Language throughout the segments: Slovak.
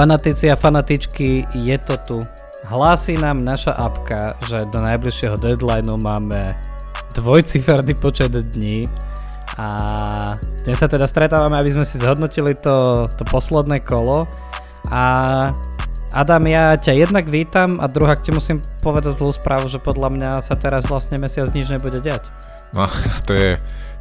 Fanatici a fanatičky, je to tu. Hlási nám naša apka, že do najbližšieho deadlineu máme dvojciferný počet dní a dnes sa teda stretávame, aby sme si zhodnotili to, to posledné kolo a Adam, ja ťa jednak vítam a druhá ti musím povedať zlú správu, že podľa mňa sa teraz vlastne mesiac nič nebude diať. No, to je,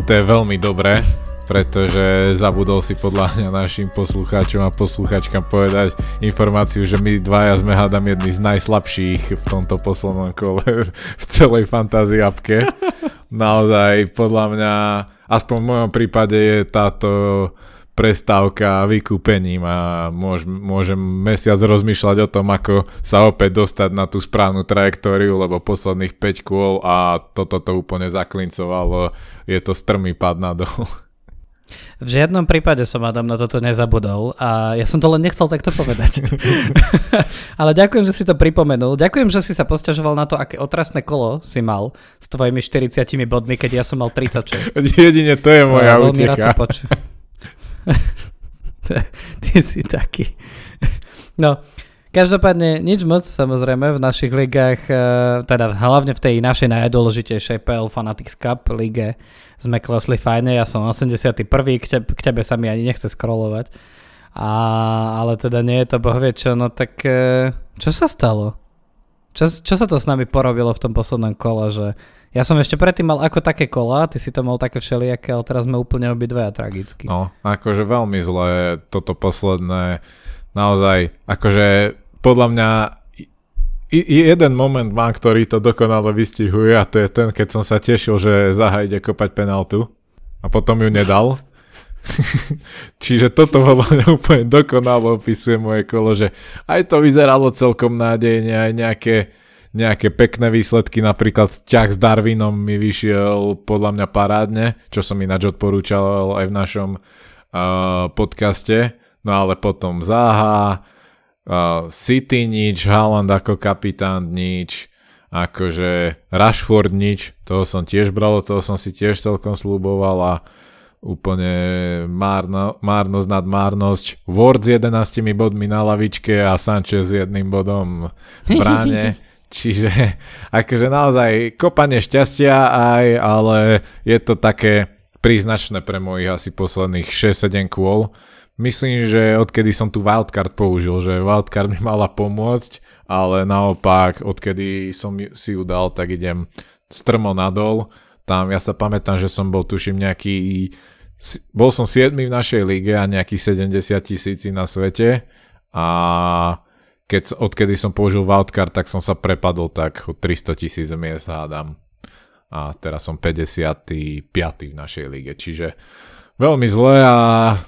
to je veľmi dobré, pretože zabudol si podľa mňa našim poslucháčom a poslucháčkam povedať informáciu, že my dvaja sme hádam jedni z najslabších v tomto poslednom kole v celej fantázii apke. Naozaj podľa mňa, aspoň v mojom prípade je táto prestávka vykúpením a môžem, môžem mesiac rozmýšľať o tom, ako sa opäť dostať na tú správnu trajektóriu, lebo posledných 5 kôl a toto to úplne zaklincovalo. Je to strmý pad na dol. V žiadnom prípade som Adam na toto nezabudol a ja som to len nechcel takto povedať. Ale ďakujem, že si to pripomenul. Ďakujem, že si sa posťažoval na to, aké otrasné kolo si mal s tvojimi 40 bodmi, keď ja som mal 36. Jedine to je moja ja, utecha. Poč- Ty si taký. No, každopádne nič moc samozrejme v našich ligách, eh, teda hlavne v tej našej najdôležitejšej PL Fanatics Cup lige sme klesli fajne, ja som 81. K tebe, k tebe sa mi ani nechce scrollovať. A, ale teda nie je to bohvie čo, no tak eh, čo sa stalo? Čo, čo sa to s nami porobilo v tom poslednom kole, že ja som ešte predtým mal ako také kola, ty si to mal také všelijaké, ale teraz sme úplne obidve tragicky. No, akože veľmi zlé toto posledné, naozaj, akože podľa mňa jeden moment má, ktorý to dokonale vystihuje a to je ten, keď som sa tešil, že Zaha ide kopať penaltu a potom ju nedal. Čiže toto podľa mňa úplne dokonalo opisuje moje kolo, že aj to vyzeralo celkom nádejne, aj nejaké nejaké pekné výsledky, napríklad ťah s Darwinom mi vyšiel podľa mňa parádne, čo som ináč odporúčal aj v našom uh, podcaste, no ale potom Zaha, uh, City nič, Haaland ako kapitán nič, akože Rashford nič, toho som tiež bral, toho som si tiež celkom slúboval a úplne márno, márnosť nad márnosť. Ward s 11 bodmi na lavičke a Sanchez s jedným bodom v bráne. Čiže akože naozaj kopanie šťastia aj, ale je to také príznačné pre mojich asi posledných 6-7 kôl. Myslím, že odkedy som tu wildcard použil, že wildcard mi mala pomôcť, ale naopak, odkedy som si ju dal, tak idem strmo nadol. Tam ja sa pamätám, že som bol tuším nejaký, bol som 7 v našej lige a nejakých 70 tisíci na svete a keď, odkedy som použil wildcard, tak som sa prepadol tak 300 tisíc miest hádam. A teraz som 55. v našej lige, čiže veľmi zle a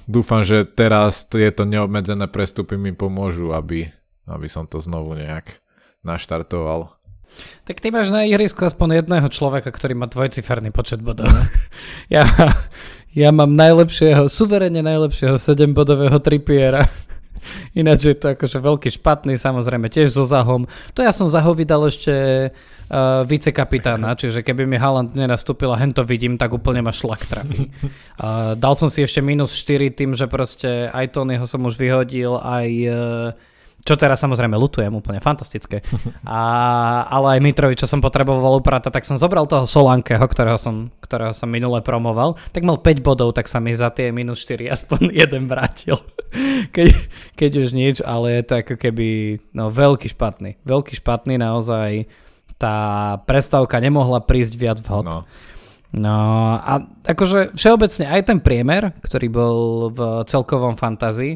dúfam, že teraz tieto neobmedzené prestupy mi pomôžu, aby, aby som to znovu nejak naštartoval. Tak ty máš na ihrisku aspoň jedného človeka, ktorý má dvojciferný počet bodov. ja, ja mám najlepšieho, suverene najlepšieho 7-bodového tripiera. Ináč je to akože veľký špatný, samozrejme tiež so Zahom. To ja som Zaho vydal ešte uh, vicekapitána, čiže keby mi Haaland nenastúpil a hen to vidím, tak úplne ma šlak trafí. Uh, dal som si ešte minus 4 tým, že proste aj Tonyho som už vyhodil, aj uh, čo teraz samozrejme lutujem, úplne fantastické. A, ale aj Mitrovi, čo som potreboval upratať, tak som zobral toho Solankeho, ktorého som, ktorého som minule promoval, tak mal 5 bodov, tak sa mi za tie minus 4 aspoň jeden vrátil. Keď, keď už nič, ale je to ako keby no, veľký špatný. Veľký špatný naozaj. Tá prestávka nemohla prísť viac vhod. No. No a akože všeobecne aj ten priemer, ktorý bol v celkovom fantázii,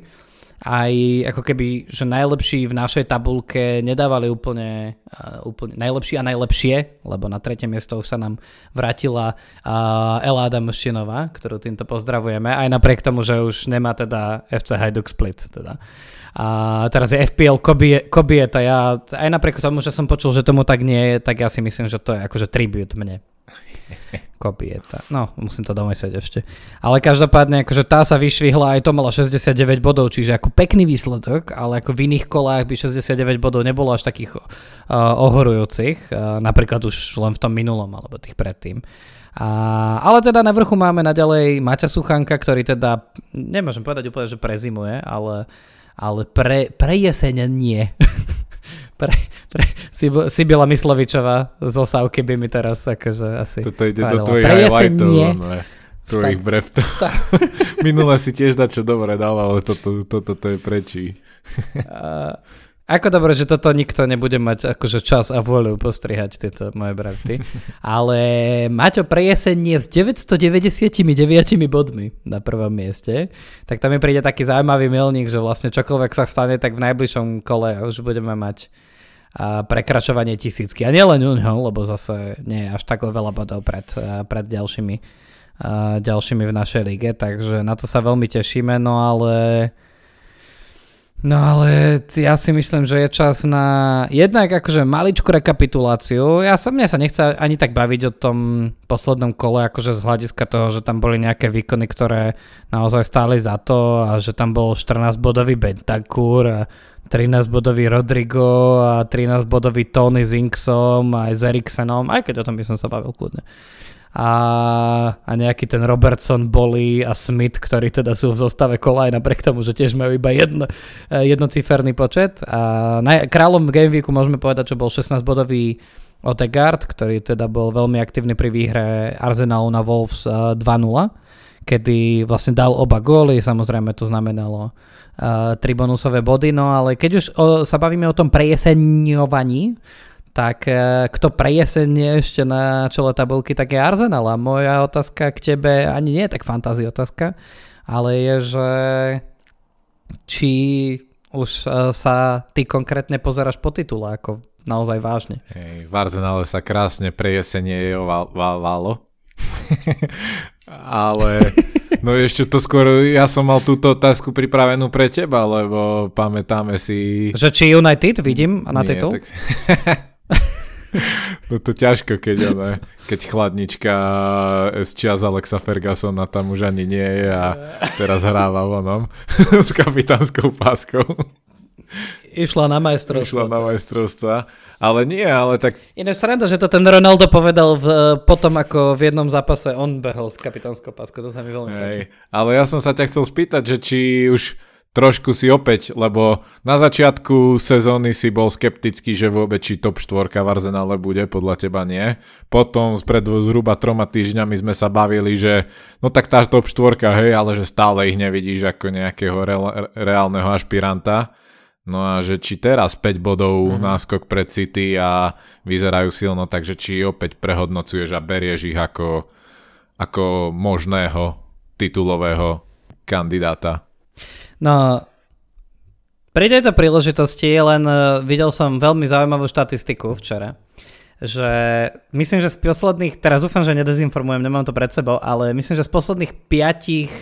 aj ako keby, že najlepší v našej tabulke nedávali úplne, uh, úplne najlepší a najlepšie, lebo na tretie miesto už sa nám vrátila uh, Ela Adamošinová, ktorú týmto pozdravujeme, aj napriek tomu, že už nemá teda FC Hajduk Split. Teda. A teraz je FPL Kobieta. Ja, aj napriek tomu, že som počul, že tomu tak nie je, tak ja si myslím, že to je akože tribut mne. Kopieta. No, musím to domyslieť ešte. Ale každopádne, akože tá sa vyšvihla, aj to mala 69 bodov, čiže ako pekný výsledok, ale ako v iných kolách by 69 bodov nebolo až takých uh, ohorujúcich, uh, napríklad už len v tom minulom, alebo tých predtým. A, ale teda na vrchu máme naďalej Maťa Suchanka, ktorý teda, nemôžem povedať úplne, že prezimuje, ale ale pre, pre jeseň nie. pre, pre, si, si byla Myslovičová z Osávky by mi teraz akože asi Toto ide do tvojich highlightov, tvojich breftov. Minule si tiež čo dobre dal, ale toto, toto, toto je prečí. uh, ako dobre, že toto nikto nebude mať akože čas a vôľu postrihať tieto moje brafty. Ale Maťo pre jesenie s 999 bodmi na prvom mieste. Tak tam mi príde taký zaujímavý milník, že vlastne čokoľvek sa stane, tak v najbližšom kole už budeme mať prekračovanie tisícky. A nielen u ňo, lebo zase nie je až tak veľa bodov pred, pred ďalšími, ďalšími v našej lige, takže na to sa veľmi tešíme, no ale No ale ja si myslím, že je čas na jednak akože maličku rekapituláciu. Ja sa, mne sa nechce ani tak baviť o tom poslednom kole, akože z hľadiska toho, že tam boli nejaké výkony, ktoré naozaj stáli za to a že tam bol 14-bodový Bentancur a 13-bodový Rodrigo a 13-bodový Tony s Inksom aj s Eriksenom, aj keď o tom by som sa bavil kľudne a, a nejaký ten Robertson, Bolly a Smith, ktorí teda sú v zostave kola aj napriek tomu, že tiež majú iba jedno, eh, jednociferný počet. A na, kráľom Gameweeku môžeme povedať, že bol 16-bodový Otegard, ktorý teda bol veľmi aktívny pri výhre Arsenalu na Wolves 2-0, eh, kedy vlastne dal oba góly, samozrejme to znamenalo uh, tri bonusové body, no ale keď už o, sa bavíme o tom prejeseňovaní, tak e, kto pre jeseň ešte na čele tabulky, tak je Arsenal. A moja otázka k tebe ani nie je tak fantázia otázka, ale je, že či už e, sa ty konkrétne pozeráš po titule, ako naozaj vážne. Hej, v Arsenale sa krásne pre jesenie válo. ale no ešte to skôr, ja som mal túto otázku pripravenú pre teba, lebo pamätáme si... Že či United vidím na Nie, titul? Tak... No to ťažko, keď, ale, keď chladnička z čias Alexa Fergusona tam už ani nie je a teraz hráva vonom s kapitánskou páskou. Išla na majstrovstvo. Išla na majstrovstva. Ale nie, ale tak... Iné sranda, že to ten Ronaldo povedal v, potom, ako v jednom zápase on behol s kapitánskou páskou. To sa mi veľmi páči. Ale ja som sa ťa chcel spýtať, že či už trošku si opäť, lebo na začiatku sezóny si bol skeptický, že vôbec či top 4 v Arsenale bude, podľa teba nie. Potom spred zhruba troma týždňami sme sa bavili, že no tak tá top 4, hej, ale že stále ich nevidíš ako nejakého re- reálneho ašpiranta. No a že či teraz 5 bodov mm. náskok pred City a vyzerajú silno, takže či opäť prehodnocuješ a berieš ich ako, ako možného titulového kandidáta. No, pri tejto príležitosti len uh, videl som veľmi zaujímavú štatistiku včera, že myslím, že z posledných, teraz dúfam, že nedezinformujem, nemám to pred sebou, ale myslím, že z posledných piatich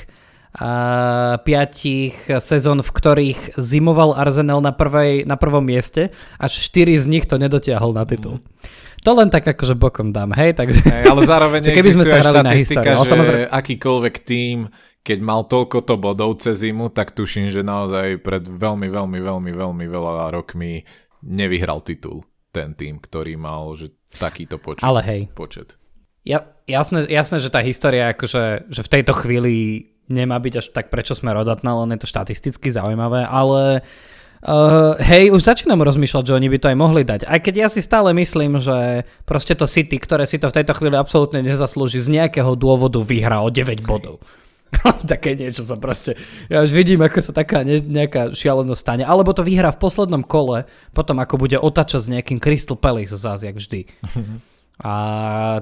piatich sezón, v ktorých zimoval Arsenal na, prvej, na prvom mieste, až štyri z nich to nedotiahol na titul. To len tak akože bokom dám, hej, takže... Hey, ale zároveň keby sme sa hrali na históriu. Že samozrejme... akýkoľvek tým keď mal toľko to bodov cez zimu, tak tuším, že naozaj pred veľmi, veľmi, veľmi, veľmi veľa rokmi nevyhral titul ten tým, ktorý mal že takýto počet. Ale hej. počet. Ja, jasné, jasné, že tá história akože, že v tejto chvíli nemá byť až tak prečo sme rodatná, len je to štatisticky zaujímavé, ale Uh, hej, už začínam rozmýšľať, že oni by to aj mohli dať. Aj keď ja si stále myslím, že proste to City, ktoré si to v tejto chvíli absolútne nezaslúži, z nejakého dôvodu vyhrá o 9 bodov. také niečo sa proste, ja už vidím, ako sa taká ne, nejaká šialenosť stane. Alebo to vyhrá v poslednom kole, potom ako bude otačať s nejakým Crystal Palace zás, jak vždy. A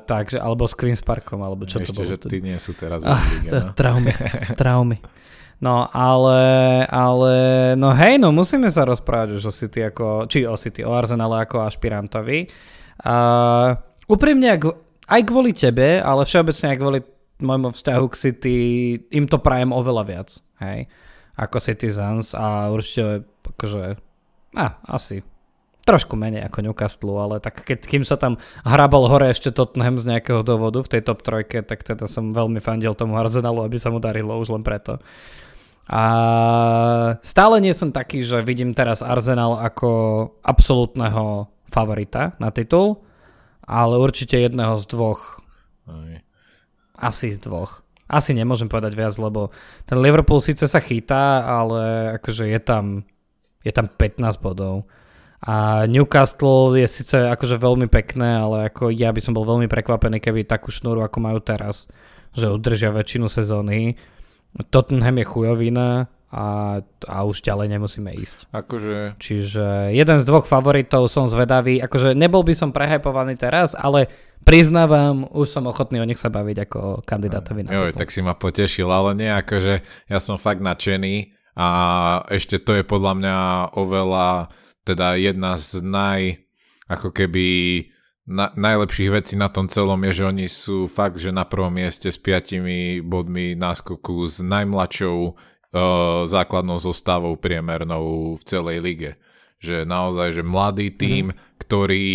takže, alebo s Queen's Parkom, alebo čo Ešte, to bolo. že ty nie sú teraz ah, to, no. Traumy, traumy. No ale, ale, no hej, no musíme sa rozprávať už o City ako, či o City, o Arsenale ako ašpirantovi. A úprimne, aj kvôli tebe, ale všeobecne aj kvôli môjmu vzťahu k City im to prajem oveľa viac, hej, ako Citizens a určite akože, a, asi trošku menej ako Newcastle, ale tak keď, kým sa tam hrabal hore ešte Tottenham z nejakého dôvodu v tej top trojke, tak teda som veľmi fandil tomu Arsenalu, aby sa mu darilo už len preto. A stále nie som taký, že vidím teraz Arsenal ako absolútneho favorita na titul, ale určite jedného z dvoch. Aj. Asi z dvoch. asi nemôžem povedať viac, lebo ten Liverpool síce sa chytá, ale akože je tam, je tam 15 bodov. A Newcastle je síce akože veľmi pekné, ale ako ja by som bol veľmi prekvapený, keby takú šnúru, ako majú teraz, že udržia väčšinu sezóny. Tottenham je chujovina, a, a už ďalej nemusíme ísť. Akože... Čiže jeden z dvoch favoritov som zvedavý. Akože nebol by som prehypovaný teraz, ale priznávam, už som ochotný o nich sa baviť ako kandidátovi na Joj, tak si ma potešil, ale nie, akože ja som fakt nadšený a ešte to je podľa mňa oveľa, teda jedna z naj, ako keby na, najlepších vecí na tom celom je, že oni sú fakt, že na prvom mieste s piatimi bodmi náskoku s najmladšou uh, základnou zostavou priemernou v celej lige. Že naozaj, že mladý tím, mm-hmm. ktorý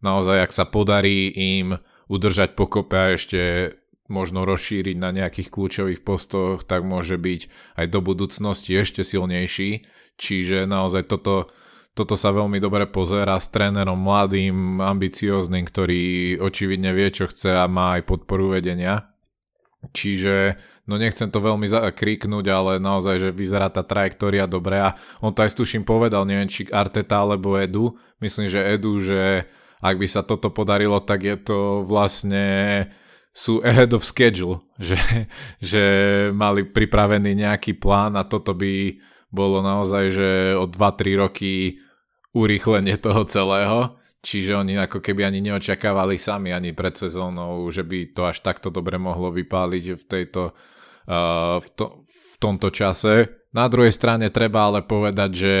naozaj, ak sa podarí im udržať pokope a ešte možno rozšíriť na nejakých kľúčových postoch, tak môže byť aj do budúcnosti ešte silnejší. Čiže naozaj toto, toto sa veľmi dobre pozera s trénerom mladým, ambicióznym, ktorý očividne vie, čo chce a má aj podporu vedenia. Čiže no nechcem to veľmi kríknuť, ale naozaj, že vyzerá tá trajektória dobre a on to aj tuším povedal, neviem či Arteta alebo Edu, myslím, že Edu, že ak by sa toto podarilo, tak je to vlastne sú ahead of schedule, že, že mali pripravený nejaký plán a toto by bolo naozaj, že o 2-3 roky urýchlenie toho celého. Čiže oni ako keby ani neočakávali sami ani pred sezónou, že by to až takto dobre mohlo vypáliť v tejto uh, v, to, v tomto čase. Na druhej strane treba ale povedať, že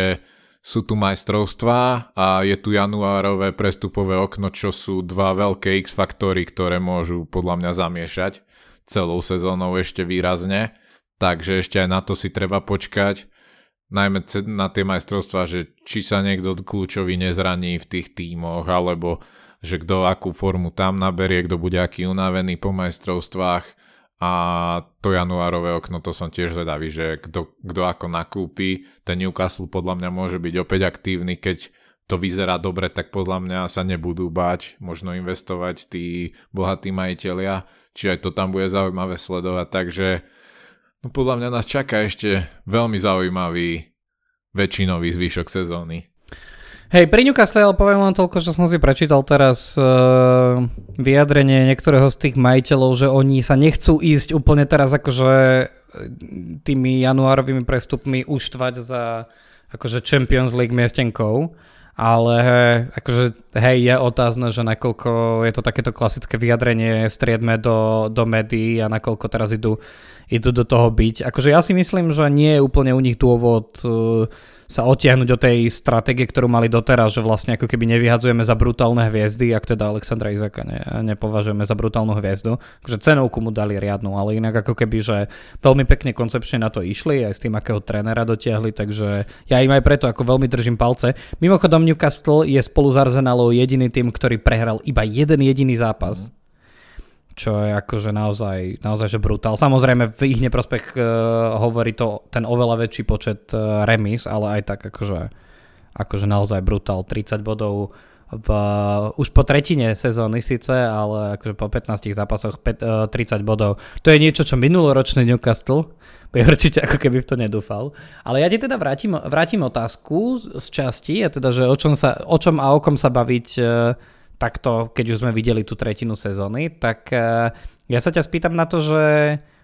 sú tu majstrovstvá a je tu januárové prestupové okno, čo sú dva veľké X-faktory, ktoré môžu podľa mňa zamiešať celou sezónou ešte výrazne. Takže ešte aj na to si treba počkať najmä na tie majstrovstvá, že či sa niekto kľúčový nezraní v tých tímoch, alebo že kto akú formu tam naberie, kto bude aký unavený po majstrovstvách a to januárové okno, to som tiež zvedavý, že kto, kto ako nakúpi. Ten Newcastle podľa mňa môže byť opäť aktívny, keď to vyzerá dobre, tak podľa mňa sa nebudú báť možno investovať tí bohatí majiteľia, či aj to tam bude zaujímavé sledovať, takže no podľa mňa nás čaká ešte veľmi zaujímavý väčšinový zvyšok sezóny. Hej, pri Newcastle ale poviem len toľko, že som si prečítal teraz uh, vyjadrenie niektorého z tých majiteľov, že oni sa nechcú ísť úplne teraz akože eh, tými januárovými prestupmi uštvať za akože Champions League miestenkou, ale akože hej, je otázne, že nakoľko je to takéto klasické vyjadrenie striedme do, do médií a nakoľko teraz idú, idú do toho byť. Akože ja si myslím, že nie je úplne u nich dôvod uh, sa odtiahnuť do tej stratégie, ktorú mali doteraz, že vlastne ako keby nevyhadzujeme za brutálne hviezdy, ak teda Alexandra Izaka ne, nepovažujeme za brutálnu hviezdu. Takže cenovku mu dali riadnu, ale inak ako keby, že veľmi pekne koncepčne na to išli, aj s tým, akého trénera dotiahli, takže ja im aj preto ako veľmi držím palce. Mimochodom Newcastle je spolu s Arsenalou jediný tým, ktorý prehral iba jeden jediný zápas. Mm čo je akože naozaj, naozaj že brutál. Samozrejme v ich neprospech uh, hovorí to ten oveľa väčší počet uh, remis, ale aj tak akože, akože naozaj brutál. 30 bodov v, uh, už po tretine sezóny síce, ale akože po 15 zápasoch uh, 30 bodov. To je niečo, čo minuloročný Newcastle by určite ako keby v to nedúfal. Ale ja ti teda vrátim, vrátim otázku z časti, a teda, že o čom, sa, o čom a o kom sa baviť uh, takto, keď už sme videli tú tretinu sezóny, tak eh, ja sa ťa spýtam na to, že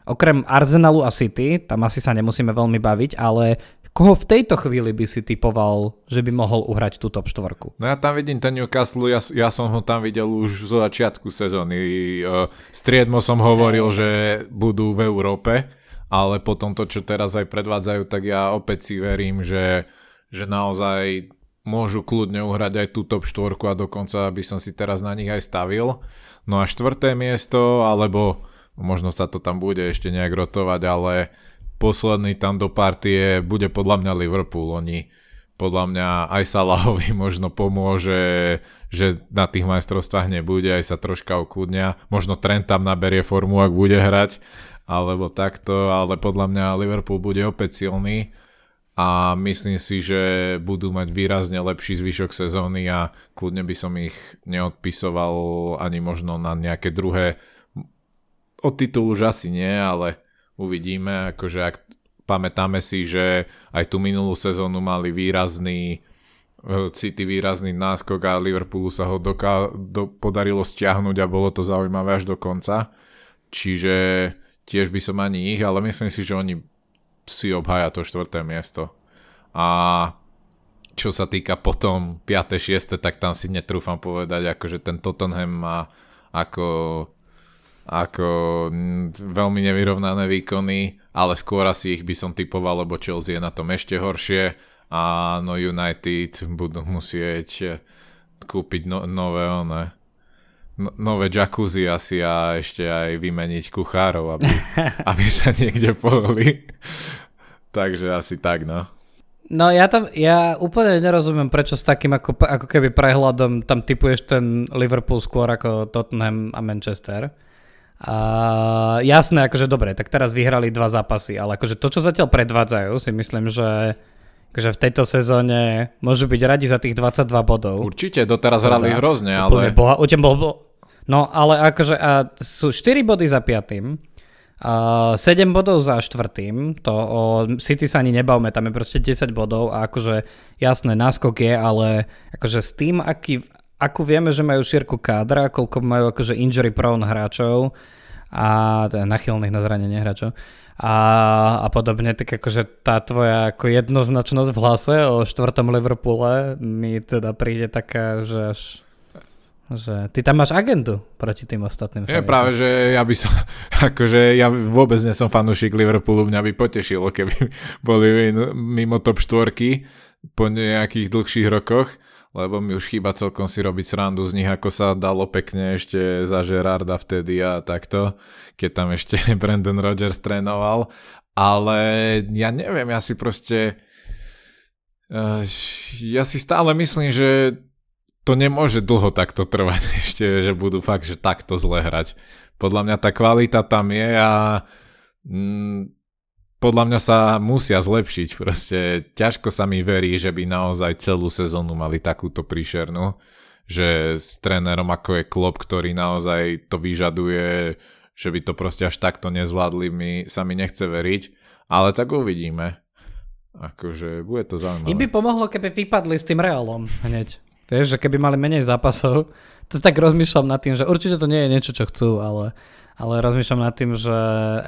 okrem Arsenalu a City, tam asi sa nemusíme veľmi baviť, ale koho v tejto chvíli by si typoval, že by mohol uhrať tú top štvorku? No ja tam vidím ten Newcastle, ja, ja som ho tam videl už zo začiatku sezóny. Eh, striedmo som hovoril, že budú v Európe, ale potom to, čo teraz aj predvádzajú, tak ja opäť si verím, že, že naozaj môžu kľudne uhrať aj tú top štvorku a dokonca by som si teraz na nich aj stavil. No a štvrté miesto, alebo možno sa to tam bude ešte nejak rotovať, ale posledný tam do partie bude podľa mňa Liverpool. Oni podľa mňa aj Salahovi možno pomôže, že na tých majstrovstvách nebude, aj sa troška ukludnia. Možno Trent tam naberie formu, ak bude hrať, alebo takto, ale podľa mňa Liverpool bude opäť silný a myslím si, že budú mať výrazne lepší zvyšok sezóny a kľudne by som ich neodpisoval ani možno na nejaké druhé o titul už asi nie, ale uvidíme, akože ak pamätáme si, že aj tú minulú sezónu mali výrazný e, City výrazný náskok a Liverpoolu sa ho doká- do, podarilo stiahnuť a bolo to zaujímavé až do konca. Čiže tiež by som ani ich, ale myslím si, že oni si obhaja to štvrté miesto. A čo sa týka potom 5. 6. tak tam si netrúfam povedať, akože ten Tottenham má ako, ako veľmi nevyrovnané výkony, ale skôr asi ich by som typoval, lebo Chelsea je na tom ešte horšie a no United budú musieť kúpiť no, nové one, no, nové jacuzzi asi a ešte aj vymeniť kuchárov, aby, aby sa niekde pohli. Takže asi tak, no. No ja tam, ja úplne nerozumiem, prečo s takým ako, ako keby prehľadom tam typuješ ten Liverpool skôr ako Tottenham a Manchester. A jasné, akože dobre, tak teraz vyhrali dva zápasy, ale akože to, čo zatiaľ predvádzajú, si myslím, že akože v tejto sezóne môžu byť radi za tých 22 bodov. Určite, doteraz hrali hrozne, ale... Boha, bol, no ale akože a sú 4 body za piatým, Uh, 7 bodov za štvrtým, to o City sa ani nebavme, tam je proste 10 bodov a akože jasné, náskok je, ale akože s tým, aký, ako vieme, že majú šírku kádra, koľko majú akože injury prone hráčov a nachylných na zranenie hráčov a, a podobne, tak akože tá tvoja ako jednoznačnosť v hlase o štvrtom Liverpoole mi teda príde taká, že až že ty tam máš agendu proti tým ostatným. Je práve, že ja by som, akože ja vôbec nie som fanúšik Liverpoolu, mňa by potešilo, keby boli mimo top štvorky po nejakých dlhších rokoch, lebo mi už chýba celkom si robiť srandu z nich, ako sa dalo pekne ešte za Gerarda vtedy a takto, keď tam ešte Brandon Rogers trénoval, ale ja neviem, ja si proste eh, ja si stále myslím, že to nemôže dlho takto trvať ešte, že budú fakt, že takto zle hrať. Podľa mňa tá kvalita tam je a mm, podľa mňa sa musia zlepšiť. Proste ťažko sa mi verí, že by naozaj celú sezónu mali takúto príšernú, že s trénerom ako je Klopp, ktorý naozaj to vyžaduje, že by to proste až takto nezvládli, mi, sa mi nechce veriť, ale tak uvidíme. Akože bude to zaujímavé. Im by pomohlo, keby vypadli s tým Realom hneď. Vieš, že keby mali menej zápasov, to tak rozmýšľam nad tým, že určite to nie je niečo, čo chcú, ale, ale rozmýšľam nad tým, že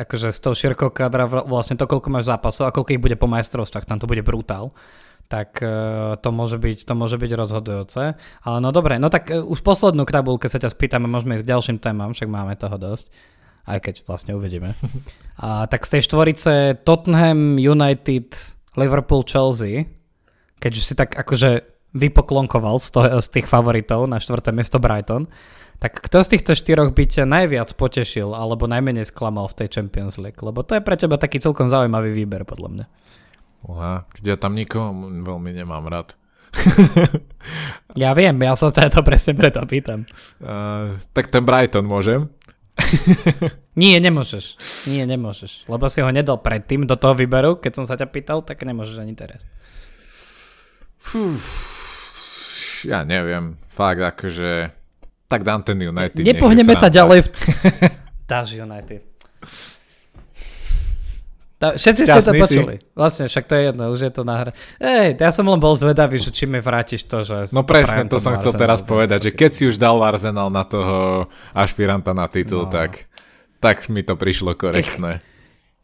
akože s tou širkou kadra vlastne to, koľko máš zápasov a koľko ich bude po majstrovstvách, tam to bude brutál tak uh, to môže byť, to môže byť rozhodujúce. Ale no dobre, no tak uh, už poslednú tabulke sa ťa spýtame, môžeme ísť k ďalším témam, však máme toho dosť. Aj keď vlastne uvidíme. A, tak z tej štvorice Tottenham, United, Liverpool, Chelsea, keď si tak akože vypoklonkoval z, toho, z tých favoritov na štvrté miesto Brighton, tak kto z týchto štyroch by ťa najviac potešil alebo najmenej sklamal v tej Champions League? Lebo to je pre teba taký celkom zaujímavý výber, podľa mňa. Uha, kde tam nikoho veľmi nemám rád. ja viem, ja sa ťa to presne preto pýtam. Uh, tak ten Brighton môžem? Nie, nemôžeš. Nie, nemôžeš. Lebo si ho nedal predtým do toho výberu, keď som sa ťa pýtal, tak nemôžeš ani teraz. Fú ja neviem, fakt akože, tak dám ten United. Nepohneme sa ďalej. V... Dáš United. Tá, všetci ste to počuli. Si. Vlastne, však to je jedno, už je to na hre. Ej, ja som len bol zvedavý, že či mi vrátiš to, že... No presne, to som chcel teraz povedať, že keď si už dal Arsenal na toho ašpiranta na titul, no. tak, tak mi to prišlo korektné.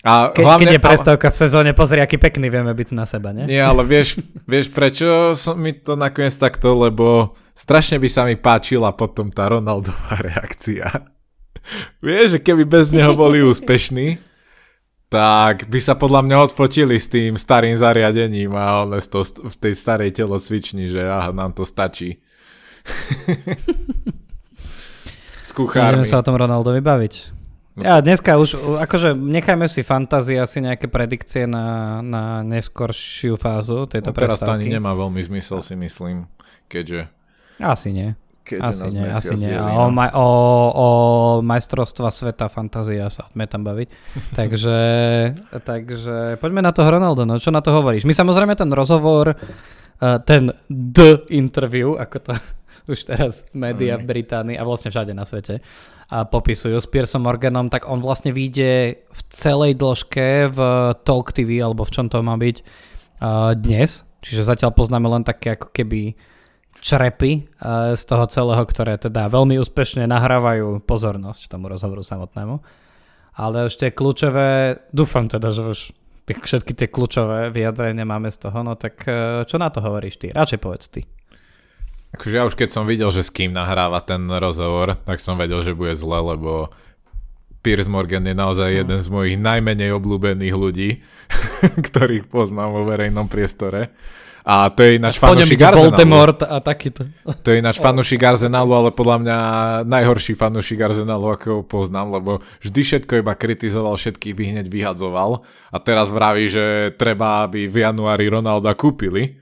A Ke, hlavne, keď je prestávka v sezóne, pozri, aký pekný vieme byť na seba, nie? Nie, ale vieš, vieš prečo som mi to nakoniec takto, lebo strašne by sa mi páčila potom tá Ronaldová reakcia. vieš, že keby bez neho boli úspešní, tak by sa podľa mňa odfotili s tým starým zariadením a on v tej starej telocvični, že aha, nám to stačí. S kuchármi. Budeme sa o tom Ronaldovi baviť. No. Ja dneska už, akože nechajme si fantázie, asi nejaké predikcie na, na neskoršiu fázu tejto no, teraz to ani nemá veľmi zmysel, si myslím, keďže... Asi nie. Keďže asi nie, asi nie. O, maj, o, o majstrovstva sveta fantázia sa sme tam baviť. takže, takže poďme na toho Ronaldo, no čo na to hovoríš? My samozrejme ten rozhovor, uh, ten D interview, ako to už teraz média v Británii a vlastne všade na svete a popisujú s Piersom Morganom, tak on vlastne vyjde v celej dĺžke v Talk TV, alebo v čom to má byť uh, dnes. Čiže zatiaľ poznáme len také ako keby črepy uh, z toho celého, ktoré teda veľmi úspešne nahrávajú pozornosť tomu rozhovoru samotnému. Ale ešte kľúčové, dúfam teda, že už všetky tie kľúčové vyjadrenia máme z toho, no tak uh, čo na to hovoríš ty? Radšej povedz ty. Akože ja už keď som videl, že s kým nahráva ten rozhovor, tak som vedel, že bude zle, lebo Piers Morgan je naozaj no. jeden z mojich najmenej obľúbených ľudí, ktorých poznám vo verejnom priestore. A to je ináč fanúšik Arsenalu. Voldemort a takýto. To je ináč fanúšik Arsenalu, ale podľa mňa najhorší fanúšik Arsenalu, ako ho poznám, lebo vždy všetko iba kritizoval, všetkých by hneď vyhadzoval. A teraz vraví, že treba, aby v januári Ronalda kúpili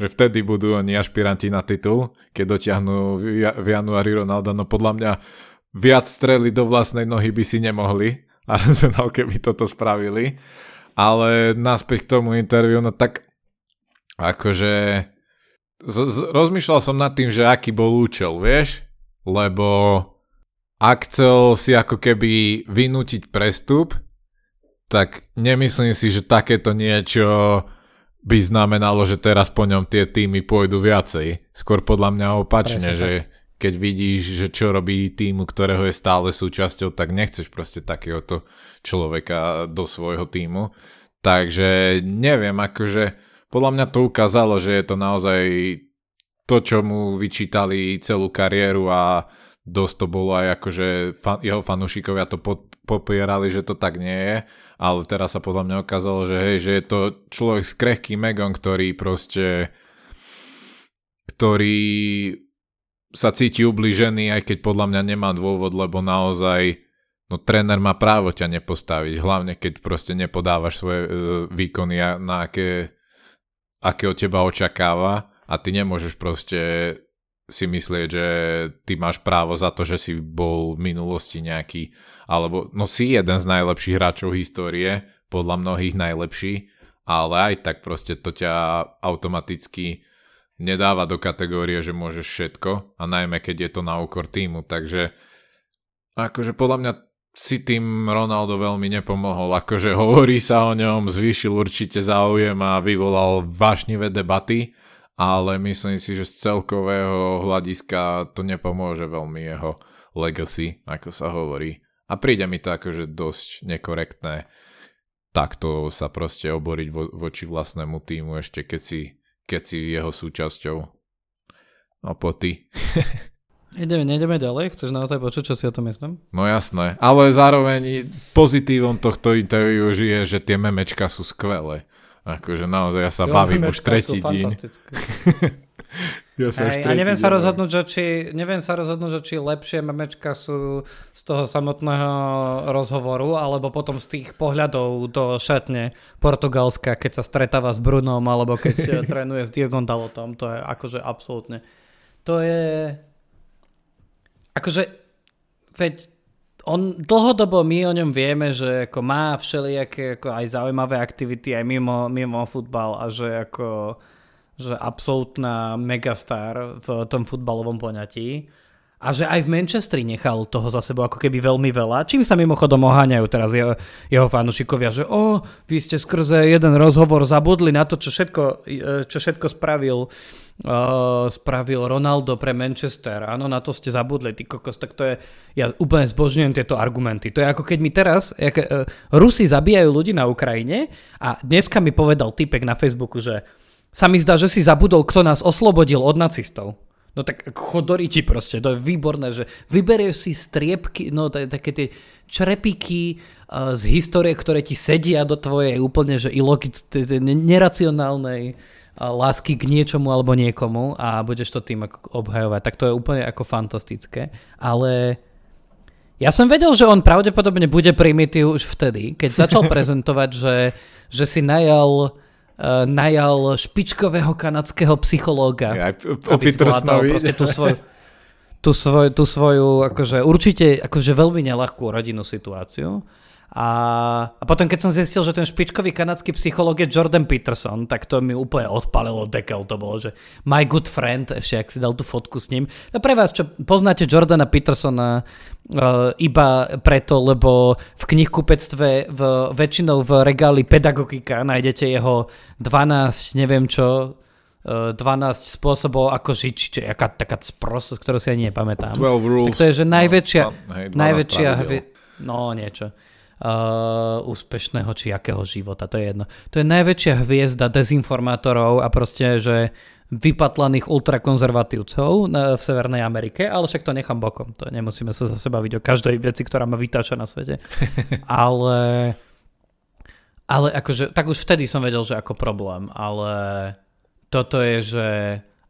že vtedy budú oni ašpiranti na titul, keď dotiahnu v januári Ronaldo, no podľa mňa viac strely do vlastnej nohy by si nemohli, Arsenal keby toto spravili, ale naspäť k tomu interviu, no tak akože z, z, rozmýšľal som nad tým, že aký bol účel, vieš, lebo ak chcel si ako keby vynútiť prestup, tak nemyslím si, že takéto niečo by znamenalo, že teraz po ňom tie týmy pôjdu viacej. Skôr podľa mňa opačne, Presne že keď vidíš, že čo robí týmu, ktorého je stále súčasťou, tak nechceš proste takéhoto človeka do svojho týmu. Takže neviem, akože podľa mňa to ukázalo, že je to naozaj to, čo mu vyčítali celú kariéru a dosť to bolo aj akože fan, jeho fanúšikovia to pod, popierali, že to tak nie je ale teraz sa podľa mňa ukázalo, že hej, že je to človek s krehkým megom, ktorý proste ktorý sa cíti ubližený, aj keď podľa mňa nemá dôvod, lebo naozaj no tréner má právo ťa nepostaviť, hlavne keď proste nepodávaš svoje uh, výkony, na aké, aké od teba očakáva a ty nemôžeš proste si myslieť, že ty máš právo za to, že si bol v minulosti nejaký, alebo no si jeden z najlepších hráčov histórie, podľa mnohých najlepší, ale aj tak proste to ťa automaticky nedáva do kategórie, že môžeš všetko a najmä keď je to na úkor týmu, takže akože podľa mňa si tým Ronaldo veľmi nepomohol, akože hovorí sa o ňom, zvýšil určite záujem a vyvolal vášnivé debaty, ale myslím si, že z celkového hľadiska to nepomôže veľmi jeho legacy, ako sa hovorí. A príde mi to akože dosť nekorektné takto sa proste oboriť vo, voči vlastnému týmu ešte keď si, keď si jeho súčasťou. No po ty. Ideme, nejdeme ďalej? Chceš naozaj počuť, čo si o tom myslím? No jasné, ale zároveň pozitívom tohto interviu je, že tie memečka sú skvelé. Akože naozaj ja sa jo, bavím už tretí deň. ja sa Aj, a neviem sa rozhodnúť, že či, neviem sa rozhodnúť, že či lepšie memečka sú z toho samotného rozhovoru, alebo potom z tých pohľadov do šatne Portugalska, keď sa stretáva s Brunom, alebo keď eh, trénuje s Diogom Dalotom. To je akože absolútne. To je... Akože... Veď on dlhodobo my o ňom vieme, že ako má všelijaké ako aj zaujímavé aktivity aj mimo, mimo futbal a že ako že absolútna megastar v tom futbalovom poňatí. A že aj v Manchestri nechal toho za sebou ako keby veľmi veľa, čím sa mimochodom oháňajú teraz jeho, jeho fanúšikovia, že o, vy ste skrze jeden rozhovor zabudli na to, čo všetko, čo všetko spravil spravil Ronaldo pre Manchester. Áno, na to ste zabudli, ty kokos, tak to je, ja úplne zbožňujem tieto argumenty. To je ako keď mi teraz, jak, uh, Rusi zabíjajú ľudí na Ukrajine a dneska mi povedal typek na Facebooku, že sa mi zdá, že si zabudol, kto nás oslobodil od nacistov. No tak chodoriči proste, to je výborné, že vyberieš si striepky, no také tie črepiky uh, z histórie, ktoré ti sedia do tvojej úplne, že ilogické, neracionálnej lásky k niečomu alebo niekomu a budeš to tým obhajovať. Tak to je úplne ako fantastické. Ale ja som vedel, že on pravdepodobne bude primitív už vtedy, keď začal prezentovať, že, že si najal uh, najal špičkového kanadského psychológa. Ja, aby zvládal proste tú svoju, tú, svoj, tú svoju akože určite akože veľmi nelahkú rodinnú situáciu. A, a potom, keď som zistil, že ten špičkový kanadský psychológ je Jordan Peterson, tak to mi úplne odpalilo dekel. To bolo, že my good friend, ešte ak si dal tú fotku s ním. No pre vás, čo poznáte Jordana Petersona uh, iba preto, lebo v knihkupectve v, väčšinou v regáli pedagogika nájdete jeho 12, neviem čo, 12 spôsobov, ako žiť, či aká taká sprostosť, ktorú si ani nepamätám. 12 rules. Tak to je, že najväčšia, no, hej, 12 najväčšia, hvi- no niečo, uh, úspešného či akého života, to je jedno. To je najväčšia hviezda dezinformátorov a proste, že vypatlaných ultrakonzervatívcov na, v Severnej Amerike, ale však to nechám bokom. To nemusíme sa zase baviť o každej veci, ktorá ma vytáča na svete. ale, ale akože, tak už vtedy som vedel, že ako problém, ale toto je, že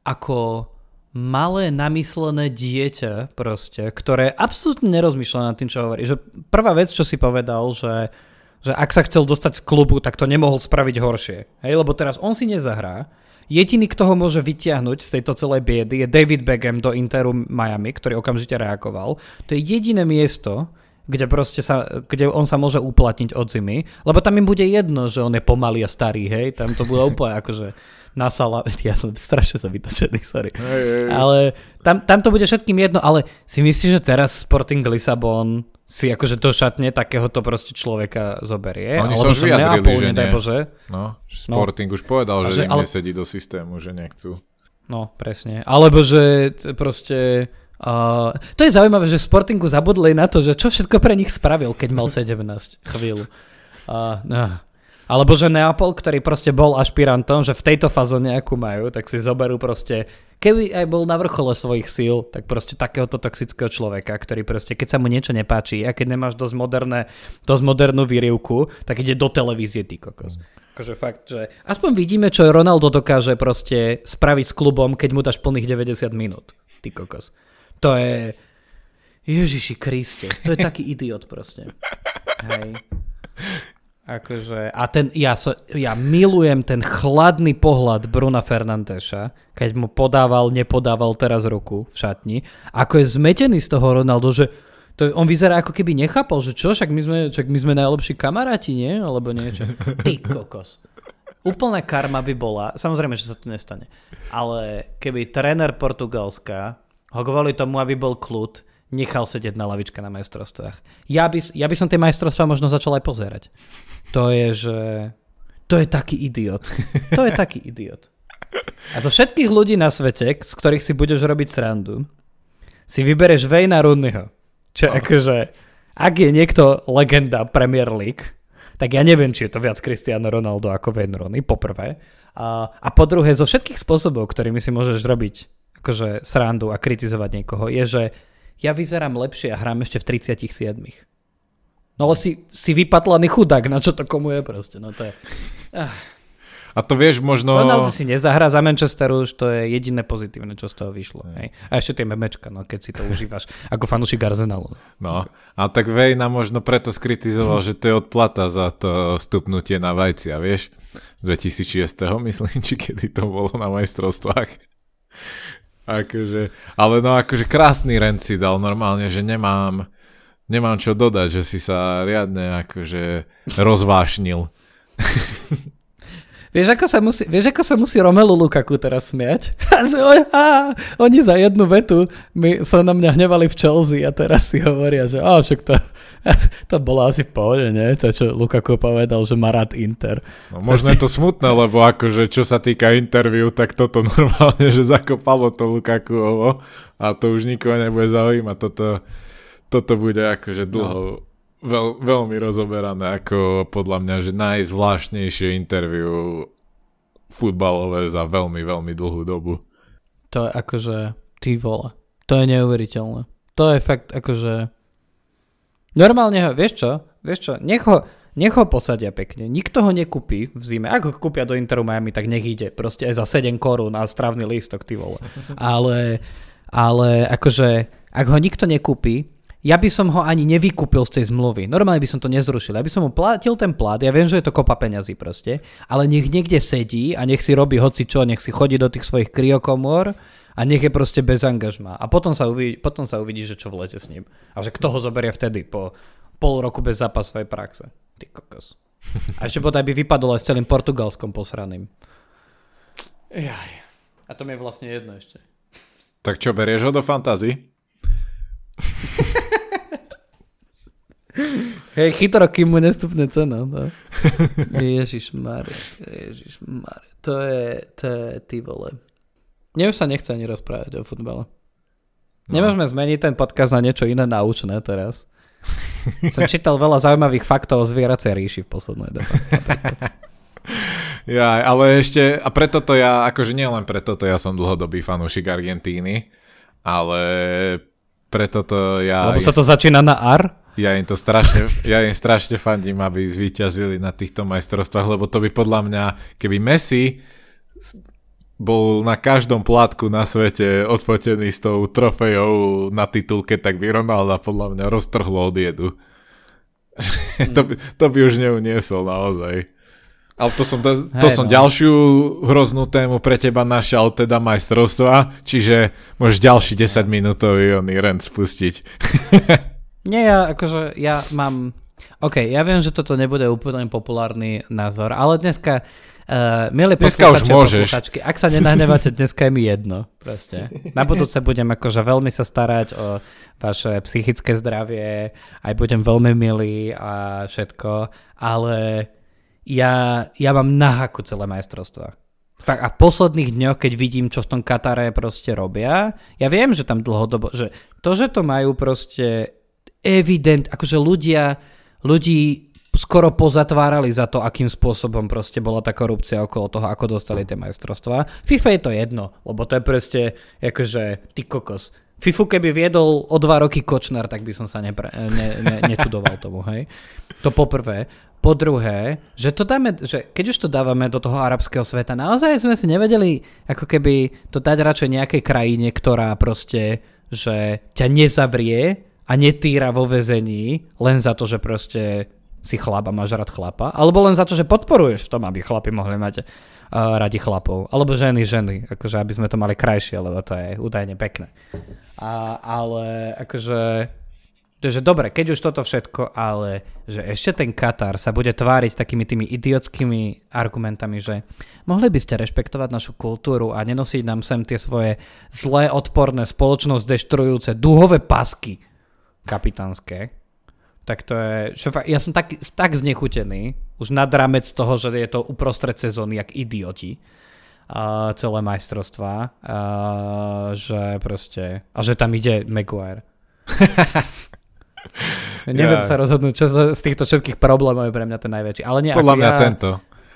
ako malé namyslené dieťa proste, ktoré absolútne nerozmýšľa nad tým, čo hovorí. Že prvá vec, čo si povedal, že, že ak sa chcel dostať z klubu, tak to nemohol spraviť horšie. Hej, lebo teraz on si nezahrá. Jediný, kto ho môže vyťahnuť z tejto celej biedy je David Beckham do Interu Miami, ktorý okamžite reagoval. To je jediné miesto, kde proste sa, kde on sa môže uplatniť od zimy, lebo tam im bude jedno, že on je pomalý a starý, hej, tam to bude úplne akože na sala, ja som strašne sa vytočený, sorry. Hej, hej. Ale tam, tam to bude všetkým jedno, ale si myslíš, že teraz Sporting Lisabon si akože do šatne takéhoto proste človeka zoberie? Oni sa už vyjadrili, Neapol, že nedaj nie. Bože. No, Sporting už povedal, že, že- im ale- nesedí do systému, že nechcú. No, presne. Alebo že proste... Uh, to je zaujímavé, že v Sportingu zabudli na to, že čo všetko pre nich spravil, keď mal 17 chvíľu. Uh, no. Alebo že Neapol, ktorý proste bol ašpirantom, že v tejto fazóne, akú majú, tak si zoberú proste, keby aj bol na vrchole svojich síl, tak proste takéhoto toxického človeka, ktorý proste, keď sa mu niečo nepáči a keď nemáš dosť, moderné, dosť modernú výrivku, tak ide do televízie, ty kokos. Akože fakt, že aspoň vidíme, čo Ronaldo dokáže proste spraviť s klubom, keď mu dáš plných 90 minút. Ty kokos. To je... Ježiši Kriste, to je taký idiot proste. Hej. Akože, a ten, ja, so, ja milujem ten chladný pohľad Bruna Fernandeša, keď mu podával, nepodával teraz ruku v šatni. Ako je zmetený z toho Ronaldo, že to, on vyzerá ako keby nechápal, že čo, však my sme, však my sme najlepší kamaráti, nie? Alebo niečo. Ty kokos. Úplná karma by bola, samozrejme, že sa to nestane, ale keby tréner Portugalska ho kvôli tomu, aby bol kľud, nechal sedieť na lavičke na majstrovstvách. Ja by, ja by som tie majstrovstvá možno začal aj pozerať. To je, že... To je taký idiot. To je taký idiot. A zo všetkých ľudí na svete, z ktorých si budeš robiť srandu, si vybereš Vejna Rooneyho. Čo akože, ak je niekto legenda Premier League, tak ja neviem, či je to viac Cristiano Ronaldo ako Wayne Rooney, poprvé. A, a po druhé, zo všetkých spôsobov, ktorými si môžeš robiť akože srandu a kritizovať niekoho, je, že ja vyzerám lepšie a hrám ešte v 37. No ale si, si vypatlaný chudák, na čo to komu je proste, no to je... A to vieš možno... Ronaldo si nezahrá za Manchester už, to je jediné pozitívne, čo z toho vyšlo. Hej. A ešte tie memečka, no, keď si to užívaš ako fanúšik Arsenalu. No, a tak Vejna možno preto skritizoval, že to je odplata za to stupnutie na vajcia, vieš? Z 2006, myslím, či kedy to bolo na majstrovstvách. Akože, ale no akože krásny rent si dal normálne, že nemám, nemám čo dodať, že si sa riadne akože rozvášnil. Vieš ako, sa musí, vieš, ako sa musí Romelu Lukaku teraz smiať? Že, á, oni za jednu vetu my, sa na mňa hnevali v Chelsea a teraz si hovoria, že á, však to, to bolo asi v pohode, nie? To, čo Lukaku povedal, že má rád Inter. No, možno je to smutné, lebo akože čo sa týka interviu, tak toto normálne, že zakopalo to Lukakuovo a to už nikoho nebude zaujímať. Toto, toto bude akože dlho, veľ, veľmi rozoberané ako podľa mňa, že najzvláštnejšie interviu futbalové za veľmi, veľmi dlhú dobu. To je akože, ty vole, to je neuveriteľné. To je fakt akože... Normálne, ho- vieš čo? Vieš čo? Nech ho, nech ho posadia pekne. Nikto ho nekúpi v zime. Ak ho kúpia do Interu Miami, tak nech ide. Proste aj za 7 korún a strávny lístok, ty vole. Ale, ale akože, ak ho nikto nekúpi, ja by som ho ani nevykúpil z tej zmluvy. Normálne by som to nezrušil. Ja by som mu platil ten plat, ja viem, že je to kopa peňazí proste, ale nech niekde sedí a nech si robí hoci čo, nech si chodí do tých svojich kryokomor a nech je proste bez angažma. A potom sa uvidí, potom sa uvidí že čo v lete s ním. A že kto ho zoberie vtedy po, pol roku bez zápasovej praxe. Ty kokos. A ešte bodaj by vypadol aj s celým Portugalskom posraným. Jaj. A to mi je vlastne jedno ešte. Tak čo, berieš ho do fantázy? Hej, chytro, kým mu nestupne cena. No. Ježiš Mare, Ježiš Mare. To je, to je, ty vole. Mne už sa nechce ani rozprávať o futbale. No. Nemôžeme zmeniť ten podcast na niečo iné naučné teraz. Som čítal veľa zaujímavých faktov o zvieracej ríši v poslednej dobe. Ja, ale ešte, a preto to ja, akože nie len preto to ja som dlhodobý fanúšik Argentíny, ale preto to ja... Lebo sa to začína na R? Ja im to strašne, ja im strašne fandím, aby zvíťazili na týchto majstrovstvách, lebo to by podľa mňa, keby Messi bol na každom plátku na svete odfotený s tou trofejou na titulke, tak by Ronaldo podľa mňa roztrhlo od jedu. To, by, to by už neuniesol naozaj. Ale to som, to, to hey, som no. ďalšiu hroznú tému pre teba našiel, teda majstrovstva, čiže môžeš ďalší 10 minútový oný rent spustiť. Nie, ja akože, ja mám... OK, ja viem, že toto nebude úplne populárny názor, ale dneska, uh, milí dneska už môžeš. ak sa nenahnevate, dneska je mi jedno. Proste. Na budúce budem akože veľmi sa starať o vaše psychické zdravie, aj budem veľmi milý a všetko, ale ja, ja mám na haku celé majstrovstvá. Fakt, a v posledných dňoch, keď vidím, čo v tom Katare proste robia, ja viem, že tam dlhodobo, že to, že to majú proste evident, akože ľudia, ľudí skoro pozatvárali za to, akým spôsobom proste bola tá korupcia okolo toho, ako dostali tie majstrovstvá. FIFA je to jedno, lebo to je proste, akože, ty kokos. FIFU keby viedol o dva roky Kočner, tak by som sa nepre, ne, ne, nečudoval tomu, hej. To poprvé. Po druhé, že to dáme, že keď už to dávame do toho arabského sveta, naozaj sme si nevedeli ako keby to dať radšej nejakej krajine, ktorá proste, že ťa nezavrie a netýra vo vezení len za to, že proste si chlap a máš rád chlapa, alebo len za to, že podporuješ v tom, aby chlapi mohli mať uh, radi chlapov, alebo ženy, ženy, akože aby sme to mali krajšie, lebo to je údajne pekné. A, ale akože že dobre, keď už toto všetko, ale že ešte ten Katar sa bude tváriť takými tými idiotskými argumentami, že mohli by ste rešpektovať našu kultúru a nenosiť nám sem tie svoje zlé, odporné, spoločnosť deštruujúce dúhové pasky kapitánske, tak to je, že ja som tak, tak znechutený, už nad ramec toho, že je to uprostred sezóny, jak idioti, uh, celé majstrovstvá, uh, že proste, a že tam ide Maguire. Neviem ja. sa rozhodnúť, čo z týchto všetkých problémov je pre mňa ten najväčší. Ale nie, Podľa mňa ja, tento.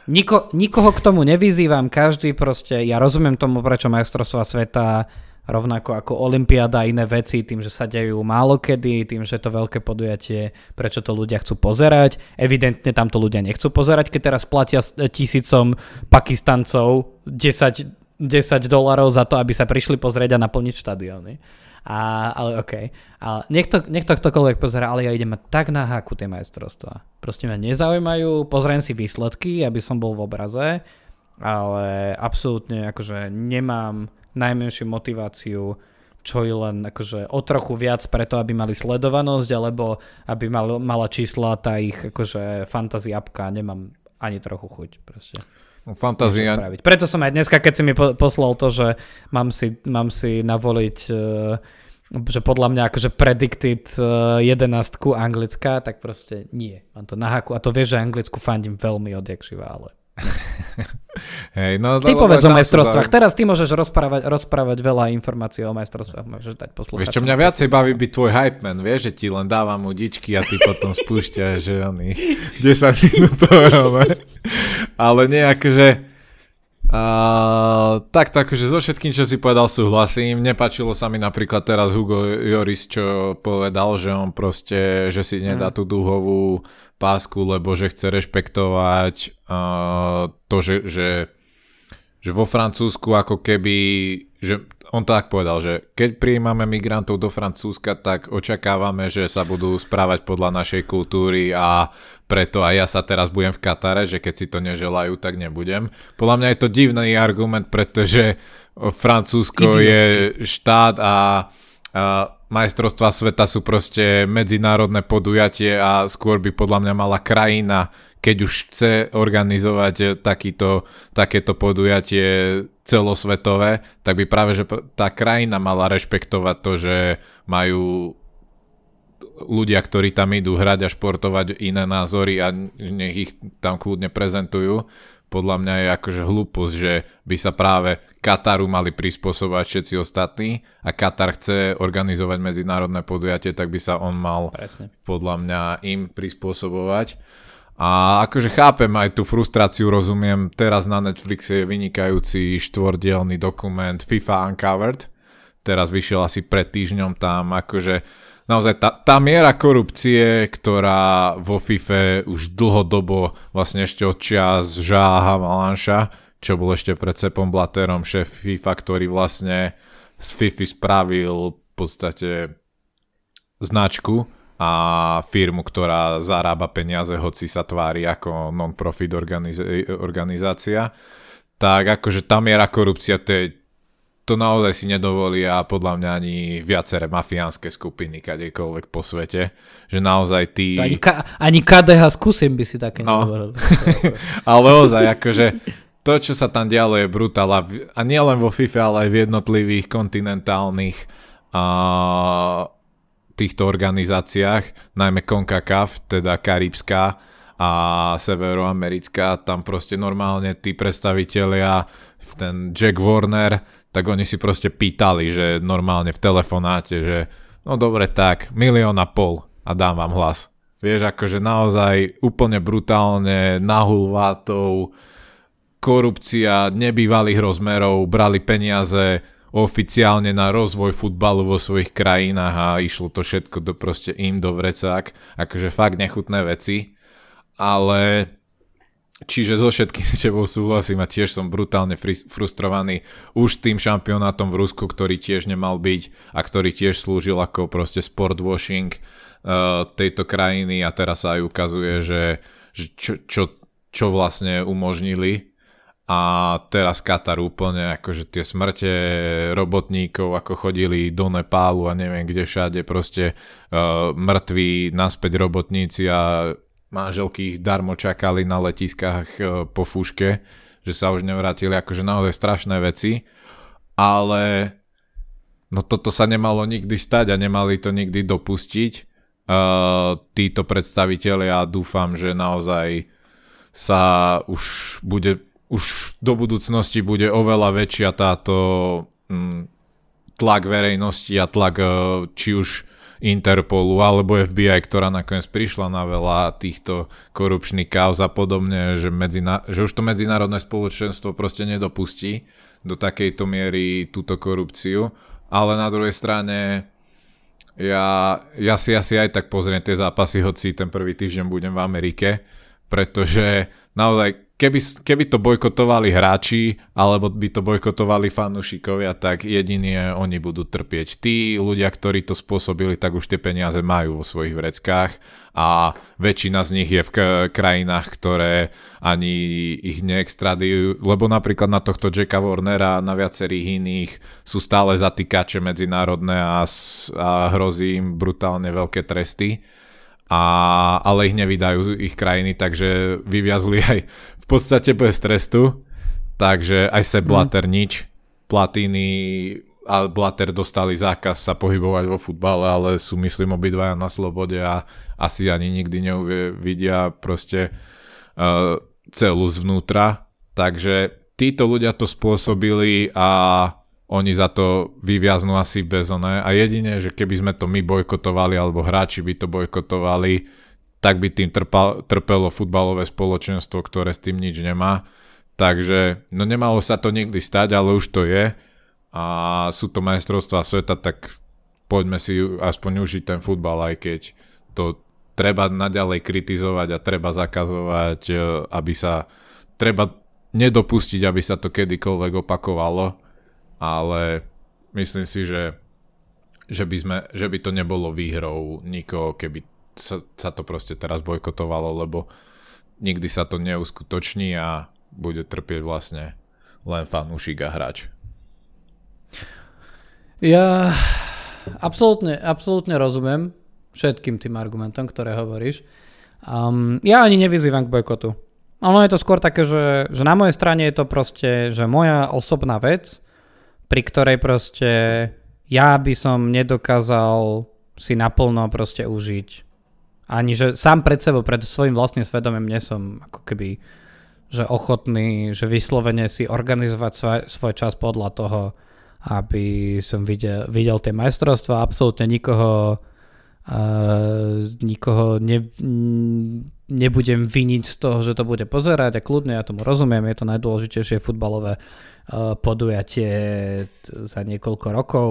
Niko, nikoho k tomu nevyzývam, každý proste, ja rozumiem tomu, prečo majstrovstvá sveta rovnako ako Olympiáda a iné veci, tým, že sa dejú málo kedy, tým, že to veľké podujatie, prečo to ľudia chcú pozerať. Evidentne tam to ľudia nechcú pozerať, keď teraz platia tisícom Pakistancov 10, 10 dolarov za to, aby sa prišli pozrieť a naplniť štadióny. A, ale OK. A nech to, nech to ktokoľvek pozera, ale ja idem tak na háku tie majstrovstvá. Proste ma nezaujímajú, pozriem si výsledky, aby som bol v obraze, ale absolútne akože nemám najmenšiu motiváciu čo je len akože o trochu viac preto, aby mali sledovanosť, alebo aby mal, mala čísla tá ich akože fantasy apka, nemám ani trochu chuť proste. Fantázia. Preto som aj dneska, keď si mi poslal to, že mám si, mám si navoliť uh, že podľa mňa akože predicted jedenastku anglická, tak proste nie. Mám to na haku a to vieš, že anglicku fandím veľmi odjak živa, ale... Hej, no, ty povedz o majstrovstvách. Teraz ty môžeš rozprávať, rozprávať veľa informácií o majstrovstvách. Môžeš dať Vieš, čo mňa viacej baví byť tvoj hype man, vieš, že ti len dávam dičky a ty potom spúšťaš, že oni 10 minútové. Ale nejak, že Uh, tak, tak, že so všetkým, čo si povedal, súhlasím. Nepačilo sa mi napríklad teraz Hugo Joris, čo povedal, že on proste, že si nedá mm. tú dúhovú pásku, lebo že chce rešpektovať uh, to, že, že, že vo Francúzsku ako keby, že on tak povedal, že keď prijímame migrantov do Francúzska, tak očakávame, že sa budú správať podľa našej kultúry a preto aj ja sa teraz budem v Katare, že keď si to neželajú, tak nebudem. Podľa mňa je to divný argument, pretože Francúzsko Idiotský. je štát a, a majstrovstvá sveta sú proste medzinárodné podujatie a skôr by podľa mňa mala krajina, keď už chce organizovať takýto, takéto podujatie celosvetové, tak by práve, že tá krajina mala rešpektovať to, že majú ľudia, ktorí tam idú hrať a športovať iné názory a nech ich tam kľudne prezentujú. Podľa mňa je akože hlúposť, že by sa práve Kataru mali prispôsobovať všetci ostatní a Katar chce organizovať medzinárodné podujatie, tak by sa on mal Presne. podľa mňa im prispôsobovať. A akože chápem aj tú frustráciu, rozumiem, teraz na Netflixe je vynikajúci štvordielný dokument FIFA Uncovered, teraz vyšiel asi pred týždňom tam, akože naozaj tá, tá miera korupcie, ktorá vo FIFA už dlhodobo, vlastne ešte od čias Žáha Malanša, čo bol ešte pred Sepom Blaterom, šéf FIFA, ktorý vlastne z FIFA spravil v podstate značku a firmu, ktorá zarába peniaze, hoci sa tvári ako non-profit organiz- organizácia, tak akože tá miera korupcia, to je to naozaj si nedovolia podľa mňa ani viaceré mafiánske skupiny kadekoľvek po svete, že naozaj tí... Ani, ka, ani KDH skúsim by si také no. nedovolil. ale ozaj, akože to, čo sa tam dialo je brutál a, a nie len vo FIFA, ale aj v jednotlivých kontinentálnych a, týchto organizáciách, najmä CONCACAF, teda Karibská a Severoamerická, tam proste normálne tí predstavitelia, ten Jack Warner, tak oni si proste pýtali, že normálne v telefonáte, že no dobre tak, milión a pol a dám vám hlas. Vieš, akože naozaj úplne brutálne, nahulvátou, korupcia nebývalých rozmerov, brali peniaze oficiálne na rozvoj futbalu vo svojich krajinách a išlo to všetko do, proste im do vrecák. Akože fakt nechutné veci. Ale Čiže so všetkým s tebou súhlasím a tiež som brutálne frustrovaný už tým šampionátom v Rusku, ktorý tiež nemal byť a ktorý tiež slúžil ako proste sport washing uh, tejto krajiny a teraz sa aj ukazuje, že, že čo, čo, čo vlastne umožnili a teraz Katar úplne akože tie smrte robotníkov ako chodili do Nepálu a neviem kde všade proste uh, mŕtvi naspäť robotníci a manželky ich darmo čakali na letiskách e, po fúške, že sa už nevrátili, akože naozaj strašné veci, ale no toto sa nemalo nikdy stať a nemali to nikdy dopustiť. Uh, títo predstaviteľi a dúfam, že naozaj sa už bude, už do budúcnosti bude oveľa väčšia táto mm, tlak verejnosti a tlak uh, či už Interpolu alebo FBI, ktorá nakoniec prišla na veľa týchto korupčných kauz a podobne, že, medzina- že už to medzinárodné spoločenstvo proste nedopustí do takejto miery túto korupciu, ale na druhej strane ja, ja si asi aj tak pozriem tie zápasy, hoci ten prvý týždeň budem v Amerike, pretože naozaj keby, keby to bojkotovali hráči, alebo by to bojkotovali fanúšikovia, tak jedinie oni budú trpieť. Tí ľudia, ktorí to spôsobili, tak už tie peniaze majú vo svojich vreckách a väčšina z nich je v krajinách, ktoré ani ich neextradujú, lebo napríklad na tohto Jacka Warnera a na viacerých iných sú stále zatýkače medzinárodné a, a hrozí im brutálne veľké tresty a, ale ich nevydajú ich krajiny, takže vyviazli aj v podstate bez trestu, takže aj se mhm. Blatter mm. nič, Platiny a Blatter dostali zákaz sa pohybovať vo futbale, ale sú myslím obidvaja na slobode a asi ani nikdy neuvidia proste uh, celú zvnútra, takže títo ľudia to spôsobili a oni za to vyviaznú asi bez oné a jedine, že keby sme to my bojkotovali alebo hráči by to bojkotovali, tak by tým trpal, trpelo futbalové spoločenstvo, ktoré s tým nič nemá. Takže no nemalo sa to nikdy stať, ale už to je a sú to majstrovstvá sveta, tak poďme si aspoň užiť ten futbal, aj keď to treba naďalej kritizovať a treba zakazovať, e, aby sa treba nedopustiť, aby sa to kedykoľvek opakovalo ale myslím si, že, že, by, sme, že by to nebolo výhrou nikoho, keby sa, sa to proste teraz bojkotovalo, lebo nikdy sa to neuskutoční a bude trpieť vlastne len fanúšik a hráč. Ja absolútne, absolútne rozumiem všetkým tým argumentom, ktoré hovoríš. Um, ja ani nevyzývam k bojkotu. Ono je to skôr také, že, že na mojej strane je to proste, že moja osobná vec, pri ktorej proste ja by som nedokázal si naplno proste užiť. Ani že sám pred sebou, pred svojim vlastným svedomím nie som ako keby že ochotný, že vyslovene si organizovať svoj, svoj čas podľa toho, aby som videl, videl tie majstrovstvá, absolútne nikoho uh, nikoho ne, nebudem viniť z toho, že to bude pozerať a kľudne, ja tomu rozumiem, je to najdôležitejšie futbalové uh, podujatie za niekoľko rokov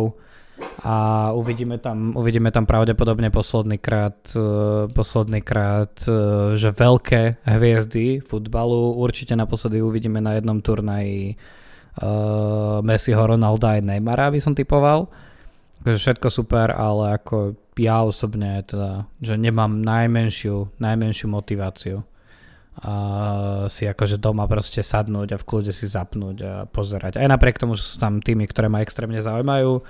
a uvidíme tam, uvidíme tam pravdepodobne posledný krát, uh, posledný krát uh, že veľké hviezdy futbalu. Určite naposledy uvidíme na jednom turnaji uh, Messiho, Ronalda aj Neymara, by som typoval. Takže všetko super, ale ako ja osobne teda, že nemám najmenšiu, najmenšiu motiváciu a si akože doma proste sadnúť a v kľude si zapnúť a pozerať. Aj napriek tomu, že sú tam týmy, ktoré ma extrémne zaujímajú,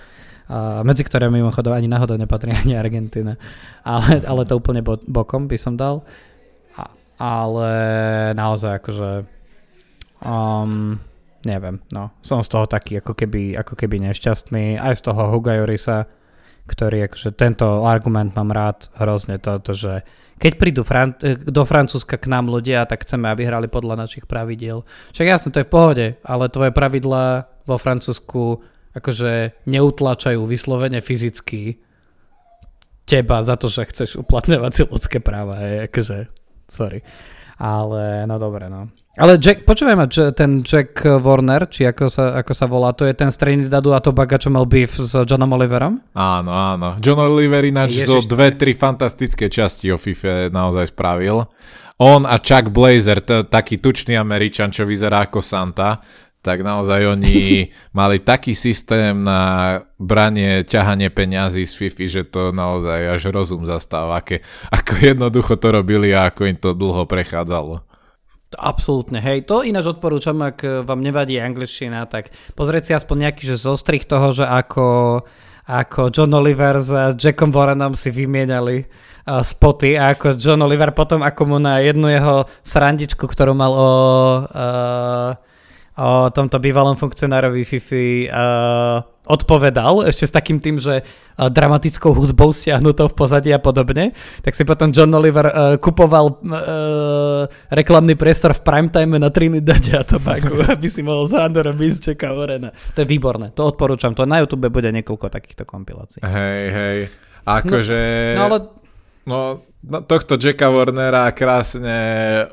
medzi ktoré mimochodom ani náhodou nepatrí ani Argentina, ale, ale to úplne bo, bokom by som dal. Ale naozaj akože um, neviem, no, som z toho taký ako keby, ako keby nešťastný, aj z toho Huga Jurisa, ktorý akože tento argument mám rád hrozne to, to že keď prídu Fran- do Francúzska k nám ľudia, tak chceme, aby hrali podľa našich pravidiel. Však jasne, to je v pohode, ale tvoje pravidlá vo Francúzsku akože neutlačajú vyslovene fyzicky teba za to, že chceš uplatňovať si ľudské práva, hej, akože, sorry. Ale, no dobre, no. Ale Jack, počúvaj ma, ten Jack Warner, či ako sa, ako sa volá, to je ten z Trinidadu a Tobaga, čo mal beef s Johnom Oliverom? Áno, áno. John Oliver ináč Ježiš, zo dve, tri fantastické časti o FIFA naozaj spravil. On a Chuck Blazer, t- taký tučný Američan, čo vyzerá ako Santa, tak naozaj oni mali taký systém na branie, ťahanie peňazí z FIFA, že to naozaj až rozum zastáva, aké, ako jednoducho to robili a ako im to dlho prechádzalo. Absolútne, hej. To ináč odporúčam, ak vám nevadí angličtina, tak pozrieť si aspoň nejaký že zostrich toho, že ako, ako John Oliver s Jackom Warrenom si vymieniali uh, spoty a ako John Oliver potom, ako mu na jednu jeho srandičku, ktorú mal o... Uh, o tomto bývalom funkcionárovi FIFI uh, odpovedal, ešte s takým tým, že uh, dramatickou hudbou stiahnutou v pozadí a podobne, tak si potom John Oliver uh, kupoval uh, reklamný priestor v primetime na Trinidad a Tobago, aby si mohol srandu robiť z Jacka Warrena. To je výborné, to odporúčam, to na YouTube bude niekoľko takýchto kompilácií. Hej, hej, akože... No, no ale... No, no, tohto Jacka Warnera krásne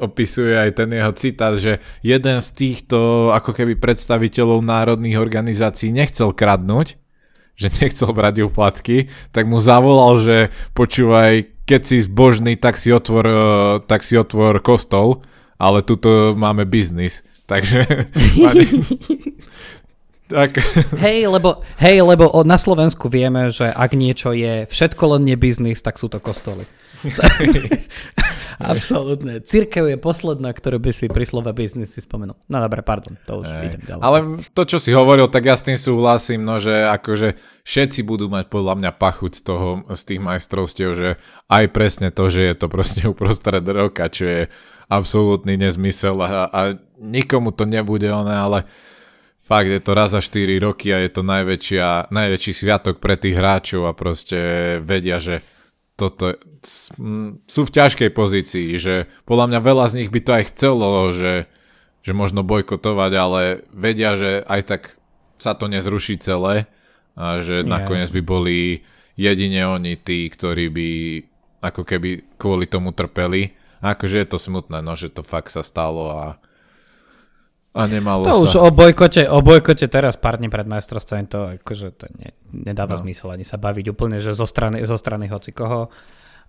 opisuje aj ten jeho citát, že jeden z týchto ako keby predstaviteľov národných organizácií nechcel kradnúť, že nechcel brať úplatky, tak mu zavolal, že počúvaj, keď si zbožný, tak si otvor, eh, tak si otvor kostol, ale tuto máme biznis. Takže tak. Hej, lebo, hej, lebo na Slovensku vieme, že ak niečo je všetko len nie biznis, tak sú to kostoly. Absolútne. Církev je posledná, ktorú by si pri slove biznis si spomenul. No dobre, pardon, to už Ej. idem ďalej. Ale to, čo si hovoril, tak ja s tým súhlasím, no, že akože všetci budú mať podľa mňa pachuť z toho, z tých majstrovstiev, že aj presne to, že je to proste uprostred roka, čo je absolútny nezmysel a, a nikomu to nebude oné, ale fakt je to raz za 4 roky a je to najväčšia, najväčší sviatok pre tých hráčov a proste vedia, že toto sú v ťažkej pozícii, že podľa mňa veľa z nich by to aj chcelo, že, že možno bojkotovať, ale vedia, že aj tak sa to nezruší celé a že Nie. nakoniec by boli jedine oni tí, ktorí by ako keby kvôli tomu trpeli. A akože je to smutné, no, že to fakt sa stalo a a nemalo to sa. už o bojkote, o bojkote teraz pár dní pred majstrovstvom to akože to ne, nedáva no. zmysel ani sa baviť úplne, že zo strany, zo strany hoci koho.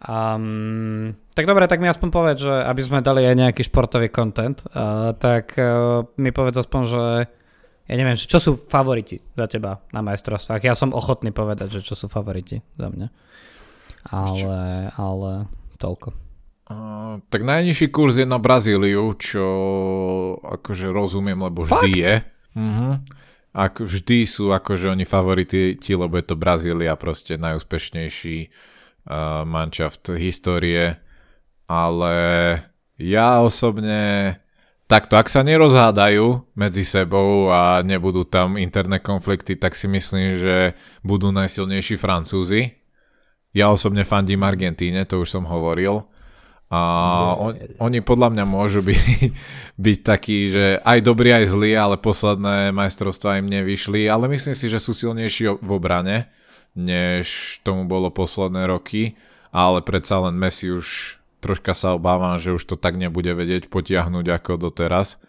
Um, tak dobre, tak mi aspoň povedz, že aby sme dali aj nejaký športový content, uh, tak uh, mi povedz aspoň, že ja neviem, čo sú favoriti za teba na majstrovstvách. Ja som ochotný povedať, že čo sú favoriti za mňa. Ale, ale toľko tak najnižší kurz je na Brazíliu, čo akože rozumiem, lebo vždy Fakt? je. Uh-huh. Ak vždy sú akože oni favoriti, lebo je to Brazília proste najúspešnejší uh, manšaft histórie, ale ja osobne takto, ak sa nerozhádajú medzi sebou a nebudú tam interné konflikty, tak si myslím, že budú najsilnejší Francúzi. Ja osobne fandím Argentíne, to už som hovoril. A on, oni podľa mňa môžu byť, byť takí, že aj dobrí, aj zlí, ale posledné majstrovstvá im nevyšli, ale myslím si, že sú silnejší v obrane, než tomu bolo posledné roky, ale predsa len Messi už troška sa obávam, že už to tak nebude vedieť potiahnuť ako doteraz.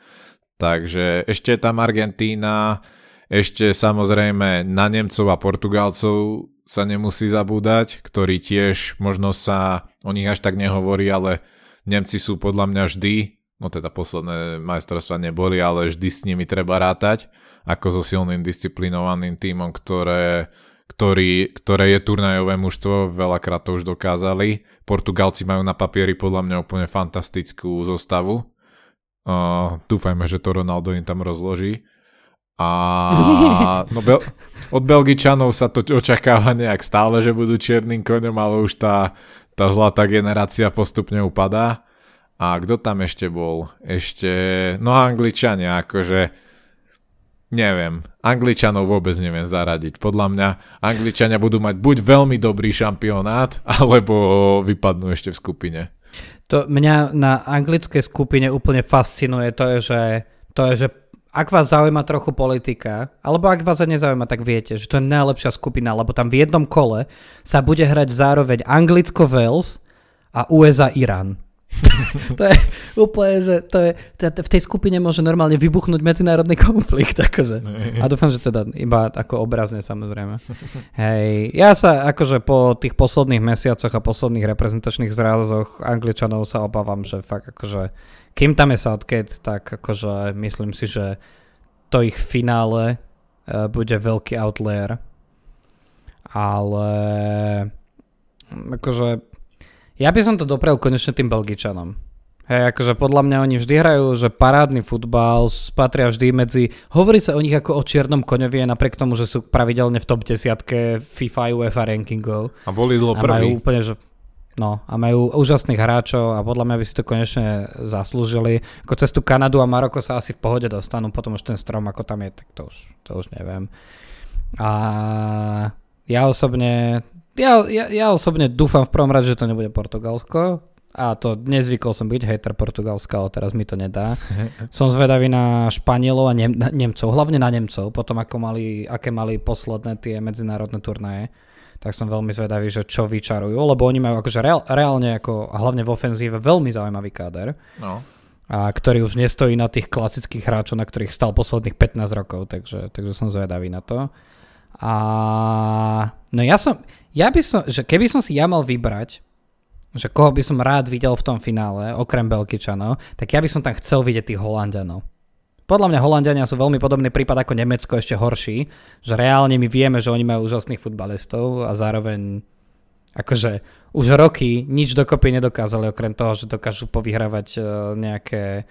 Takže ešte tam Argentína, ešte samozrejme na Nemcov a Portugalcov sa nemusí zabúdať, ktorí tiež možno sa o nich až tak nehovorí, ale Nemci sú podľa mňa vždy, no teda posledné majstrovstvá neboli, ale vždy s nimi treba rátať, ako so silným disciplinovaným tímom, ktoré, ktorý, ktoré je turnajové mužstvo, veľakrát to už dokázali. Portugalci majú na papieri podľa mňa úplne fantastickú zostavu. Uh, dúfajme, že to Ronaldo im tam rozloží. A no Bel- od Belgičanov sa to očakáva nejak stále, že budú čiernym koňom, ale už tá, tá zlatá generácia postupne upadá. A kto tam ešte bol? Ešte, no Angličania, akože neviem, Angličanov vôbec neviem zaradiť. Podľa mňa Angličania budú mať buď veľmi dobrý šampionát, alebo vypadnú ešte v skupine. To mňa na anglickej skupine úplne fascinuje to je, že, to je, že ak vás zaujíma trochu politika, alebo ak vás nezaujíma, tak viete, že to je najlepšia skupina, lebo tam v jednom kole sa bude hrať zároveň Anglicko-Wales a USA-Irán. to je úplne, že to je, je, v tej skupine môže normálne vybuchnúť medzinárodný konflikt, akože. A dúfam, že teda iba ako obrazne samozrejme. Hej, ja sa akože po tých posledných mesiacoch a posledných reprezentačných zrazoch Angličanov sa obávam, že fakt akože kým tam je Southgate, tak akože myslím si, že to ich finále uh, bude veľký outlier. Ale akože ja by som to doprel konečne tým Belgičanom. Hej, akože podľa mňa oni vždy hrajú, že parádny futbal, patria vždy medzi... Hovorí sa o nich ako o čiernom koňovi, napriek tomu, že sú pravidelne v top 10 FIFA UEFA rankingov. A boli dlho prví. A majú úplne, že No a majú úžasných hráčov a podľa mňa by si to konečne zaslúžili. Ako cez tú Kanadu a Maroko sa asi v pohode dostanú, potom už ten strom ako tam je, tak to už, to už neviem. A ja osobne, ja, ja, ja osobne dúfam v prvom rade, že to nebude Portugalsko. A to nezvykol som byť hater Portugalska, ale teraz mi to nedá. Som zvedavý na Španielov a Nem- Nemcov, hlavne na Nemcov, potom ako mali, aké mali posledné tie medzinárodné turnaje tak som veľmi zvedavý, že čo vyčarujú, lebo oni majú akože reál, reálne ako, hlavne v ofenzíve, veľmi zaujímavý káder. No. A ktorý už nestojí na tých klasických hráčov, na ktorých stal posledných 15 rokov, takže, takže som zvedavý na to. A no ja som, ja by som, že keby som si ja mal vybrať, že koho by som rád videl v tom finále, okrem Belgičanov, tak ja by som tam chcel vidieť tých Holandianov. Podľa mňa Holandiania sú veľmi podobný prípad ako Nemecko, ešte horší, že reálne my vieme, že oni majú úžasných futbalistov a zároveň akože už roky nič dokopy nedokázali, okrem toho, že dokážu povyhrávať uh, nejaké,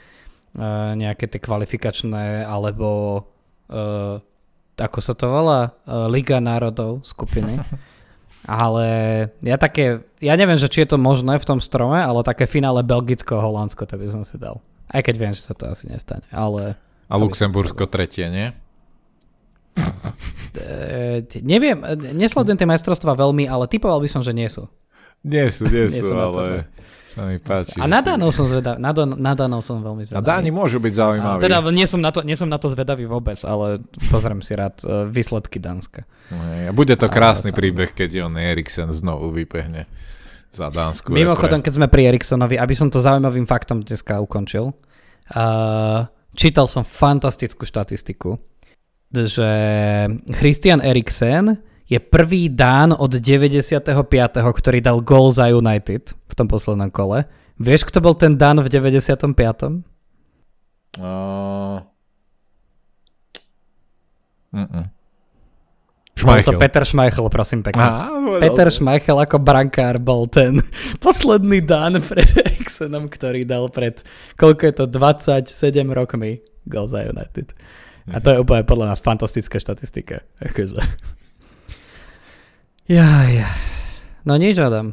uh, nejaké tie kvalifikačné alebo uh, ako sa to volá? Liga národov skupiny. Ale ja také, ja neviem, že či je to možné v tom strome, ale také finále Belgicko-Holandsko, to by som si dal. Aj keď viem, že sa to asi nestane, ale a Luxembursko tretie, nie? E, neviem, nesledujem tie majstrovstvá veľmi, ale typoval by som, že nie sú. Nie sú, nie, nie sú, ale sa mi páči. A na Danov som zvedavý, na, na Danov som veľmi zvedavý. A Dáni môžu byť zaujímaví. A teda nie som, na to, nie som na to zvedavý vôbec, ale pozriem si rád uh, výsledky Dánska. A bude to krásny a, príbeh, keď on Eriksen znovu vypehne za Dánsku. Mimochodom, keď sme pri Eriksonovi, aby som to zaujímavým faktom dneska ukončil, uh, čítal som fantastickú štatistiku, že Christian Eriksen je prvý Dán od 95., ktorý dal gól za United v tom poslednom kole. Vieš, kto bol ten Dán v 95. Uh... Bol to Peter Schmeichel, prosím pekne. Á, Peter Schmeichel ako brankár bol ten posledný dan pred Eriksenom, ktorý dal pred, koľko je to, 27 rokmi gol za United. A to je úplne podľa mňa fantastická štatistika. Akože. Ja, ja. No nič, Adam.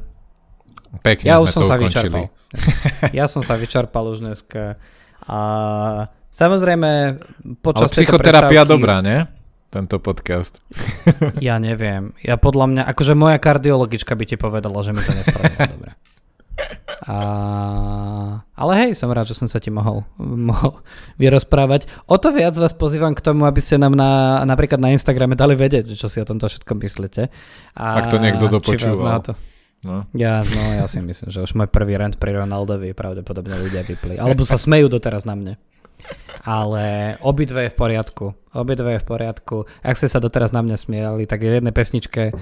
Pekne Ja už som sa ukončili. vyčerpal. Ja som sa vyčerpal už dneska. A samozrejme, počas tejto Psychoterapia prestávky- dobrá, nie? Tento podcast. Ja neviem. Ja podľa mňa, akože moja kardiologička by ti povedala, že mi to nespravilo dobre. A, ale hej, som rád, že som sa ti mohol, mohol vyrozprávať. O to viac vás pozývam k tomu, aby ste nám na, napríklad na Instagrame dali vedieť, čo si o tomto všetkom myslíte. A Ak to niekto dopočúval. to- No. Ja, no ja si myslím, že už môj prvý rant pri Ronaldovi pravdepodobne ľudia vypli. Alebo sa smejú doteraz na mne. Ale obidve je v poriadku. Obidve je v poriadku. Ak ste sa doteraz na mňa smiali, tak v jednej pesničke,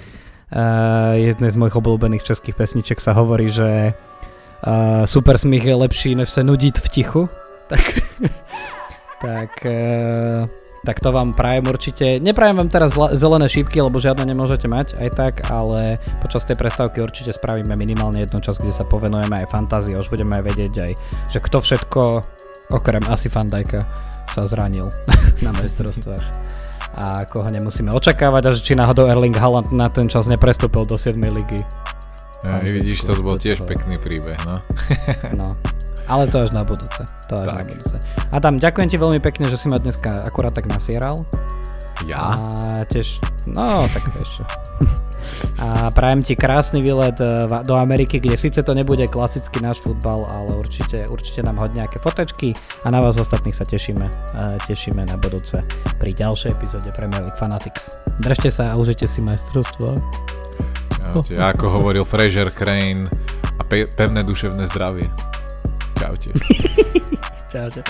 jednej z mojich obľúbených českých pesniček sa hovorí, že uh, super smích je lepší, než sa nudiť v tichu. Tak, tak, uh, tak to vám prajem určite. Neprajem vám teraz zelené šípky, lebo žiadne nemôžete mať aj tak, ale počas tej prestávky určite spravíme minimálne jednu časť, kde sa povenujeme aj fantázii. Už budeme aj vedieť aj, že kto všetko, okrem asi Fandajka, sa zranil na majstrovstvách a koho nemusíme očakávať a že či náhodou Erling Haaland na ten čas neprestúpil do 7. ligy. Ja, Anglicku, vidíš, to bol tiež toho. pekný príbeh, no. No. Ale to až na budúce. To až na Tak. budúce. Adam, ďakujem ti veľmi pekne, že si ma dneska akurát tak nasieral. Ja? A tiež, no tak vieš čo. A prajem ti krásny výlet eh, do Ameriky, kde síce to nebude klasický náš futbal, ale určite, určite nám hoď nejaké fotečky a na vás ostatných sa tešíme, eh, tešíme na budúce pri ďalšej epizóde Premier League Fanatics. Držte sa a užite si majstrovstvo. Čaute. Ako hovoril Fraser Crane a pe- pevné duševné zdravie. Čaute. Čaute.